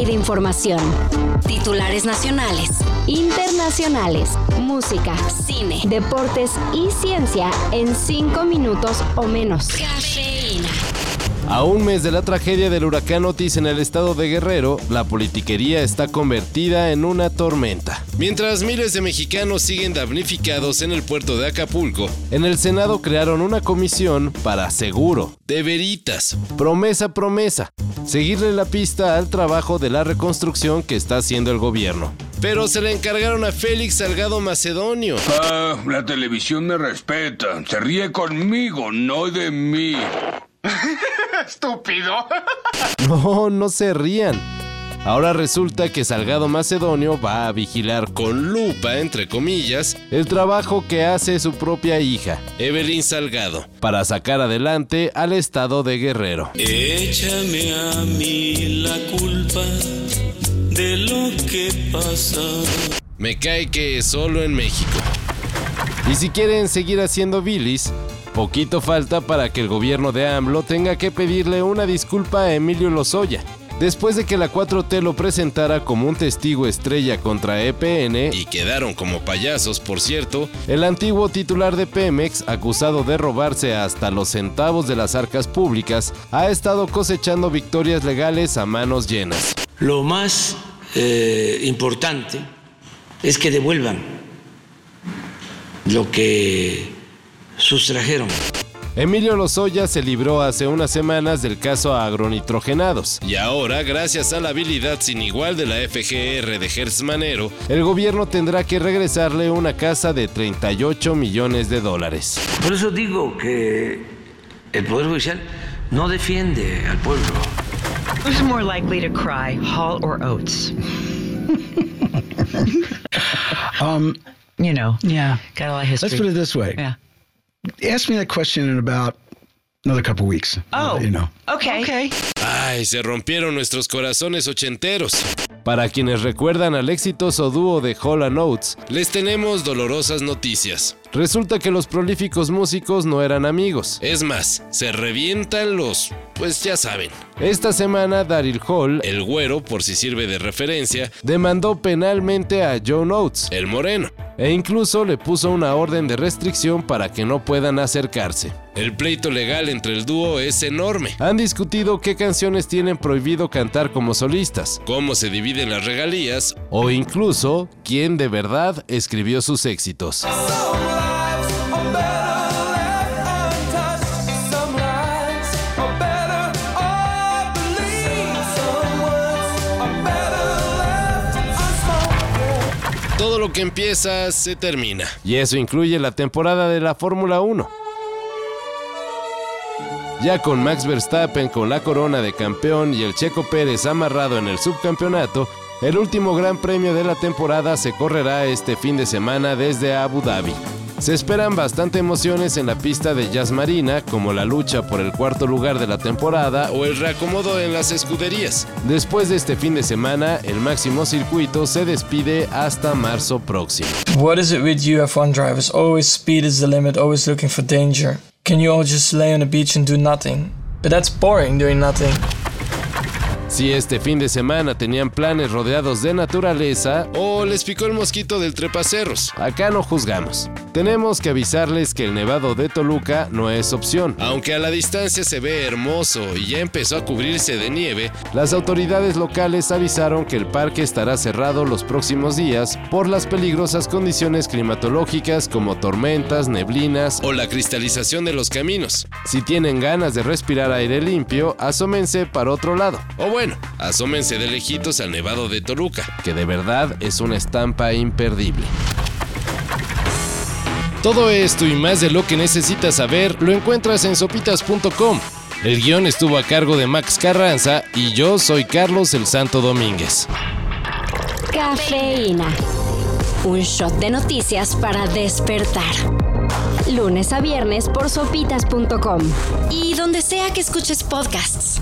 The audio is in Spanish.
de información. Titulares nacionales, internacionales, música, cine, deportes y ciencia en 5 minutos o menos. A un mes de la tragedia del huracán Otis en el estado de Guerrero, la politiquería está convertida en una tormenta. Mientras miles de mexicanos siguen damnificados en el puerto de Acapulco, en el Senado crearon una comisión para seguro, de veritas, promesa, promesa, seguirle la pista al trabajo de la reconstrucción que está haciendo el gobierno. Pero se le encargaron a Félix Salgado Macedonio. Ah, la televisión me respeta. Se ríe conmigo, no de mí. Estúpido. No, no se rían. Ahora resulta que Salgado Macedonio va a vigilar con lupa, entre comillas, el trabajo que hace su propia hija, Evelyn Salgado, para sacar adelante al estado de Guerrero. Échame a mí la culpa de lo que pasa. Me cae que es solo en México. Y si quieren seguir haciendo bilis, poquito falta para que el gobierno de AMLO tenga que pedirle una disculpa a Emilio Lozoya. Después de que la 4T lo presentara como un testigo estrella contra EPN, y quedaron como payasos por cierto, el antiguo titular de Pemex, acusado de robarse hasta los centavos de las arcas públicas, ha estado cosechando victorias legales a manos llenas. Lo más eh, importante es que devuelvan lo que sustrajeron. Emilio Lozoya se libró hace unas semanas del caso a agronitrogenados. Y ahora, gracias a la habilidad sin igual de la FGR de Gertz Manero, el gobierno tendrá que regresarle una casa de 38 millones de dólares. Por eso digo que el Poder Judicial no defiende al pueblo. Who's more likely to cry, Hall or Oates? Um, You know, yeah. got a lot of history. Let's put it this way. Yeah. Ask me that question in about another couple weeks. Oh. You know. Okay. Okay. Ay, se rompieron nuestros corazones ochenteros. Para quienes recuerdan al exitoso dúo de Hall Oates, les tenemos dolorosas noticias. Resulta que los prolíficos músicos no eran amigos. Es más, se revientan los... pues ya saben. Esta semana Daryl Hall, el güero por si sirve de referencia, demandó penalmente a John Oates, el moreno, e incluso le puso una orden de restricción para que no puedan acercarse. El pleito legal entre el dúo es enorme. Han discutido qué canciones tienen prohibido cantar como solistas, cómo se dividen las regalías o incluso quién de verdad escribió sus éxitos. Todo lo que empieza se termina. Y eso incluye la temporada de la Fórmula 1. Ya con Max Verstappen con la corona de campeón y el Checo Pérez amarrado en el subcampeonato, el último gran premio de la temporada se correrá este fin de semana desde Abu Dhabi. Se esperan bastante emociones en la pista de Jazz Marina, como la lucha por el cuarto lugar de la temporada o el reacomodo en las escuderías. Después de este fin de semana, el máximo circuito se despide hasta marzo próximo. What is it with you F1 drivers? Always speed is the limit, always looking for danger. Can you all just lay on the beach and do nothing? But that's boring doing nothing. Si este fin de semana tenían planes rodeados de naturaleza o les picó el mosquito del trepacerros, acá no juzgamos. Tenemos que avisarles que el nevado de Toluca no es opción. Aunque a la distancia se ve hermoso y ya empezó a cubrirse de nieve, las autoridades locales avisaron que el parque estará cerrado los próximos días por las peligrosas condiciones climatológicas como tormentas, neblinas o la cristalización de los caminos. Si tienen ganas de respirar aire limpio, asómense para otro lado. O bueno, asómense de lejitos al nevado de Toluca, que de verdad es una estampa imperdible. Todo esto y más de lo que necesitas saber lo encuentras en sopitas.com. El guion estuvo a cargo de Max Carranza y yo soy Carlos el Santo Domínguez. Cafeína. Un shot de noticias para despertar. Lunes a viernes por sopitas.com. Y donde sea que escuches podcasts.